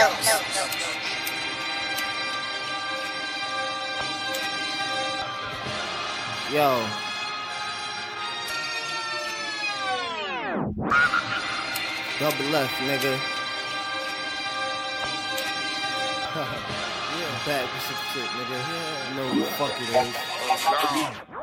Yo. Double left, nigga. yeah, back with some shit, nigga. You know who the fuck it is.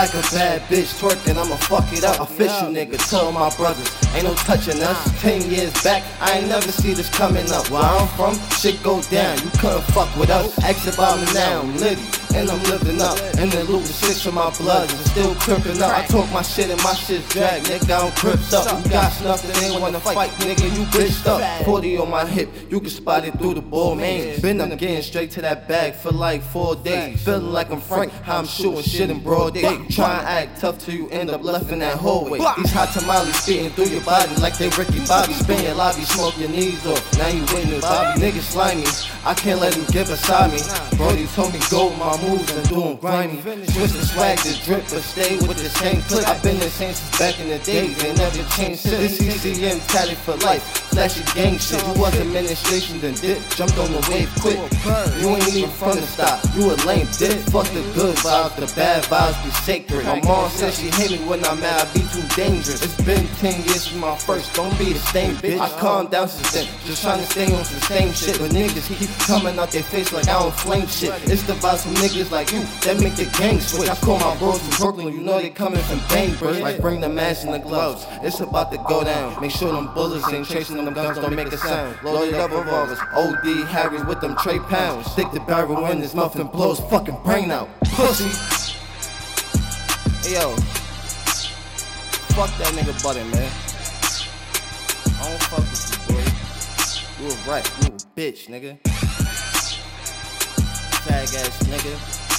Like a bad bitch twerking, I'ma fuck it up. Official nigga, tell my brothers, ain't no touching us. Ten years back, I ain't never see this coming up. Where I'm from, shit go down. You couldn't fuck with us. Ask about me now, I'm litty and I'm living up. And the loot six from my blood is still crippin' up. I talk my shit and my shit's drag, nigga, I'm cripped up. You got nothing, they wanna fight, nigga, you bitched up. 40 on my hip, you can spot it through the Balmain. Been I'm getting straight to that bag for like four days. Feeling like I'm Frank, how I'm shooting shit in broad day. Try and act tough till you end up left in that hallway. These hot tamales spitting through your body like they Ricky Bobby. Spin your lobby, smoke your knees off. Now you witness Bobby. Niggas slimy, I can't let him get beside me. Brody told me go with my moves and do them grimy. Switch the swag to drip, but stay with the same click. I've been the same since back in the days, ain't never changed since. This CCM tatted for life, flashy gang shit. You was administration, then dip, jumped on the wave quick. You ain't even from the stop, you a lame dip. Fuck the good vibes, the bad vibes be My mom said she hate me when I'm mad, I be too dangerous. It's been 10 years from my first, don't be the same bitch. I calmed down since then, just trying to stay on some same shit. But niggas keep coming out their face like I don't flame shit. It's the vibes from niggas like you that make the gang switch. I call my bros from Brooklyn, you know they coming from Bainbridge. Like bring the mask and the gloves, it's about to go down. Make sure them bullets ain't chasing them guns, don't make a sound. Loaded up revolvers, OD Harry with them Trey pounds. Stick the barrel in his mouth and blows fucking brain out. Pussy. Yo, fuck that nigga button, man. I don't fuck with you, boy. You a rat, you a bitch, nigga. Tag ass nigga.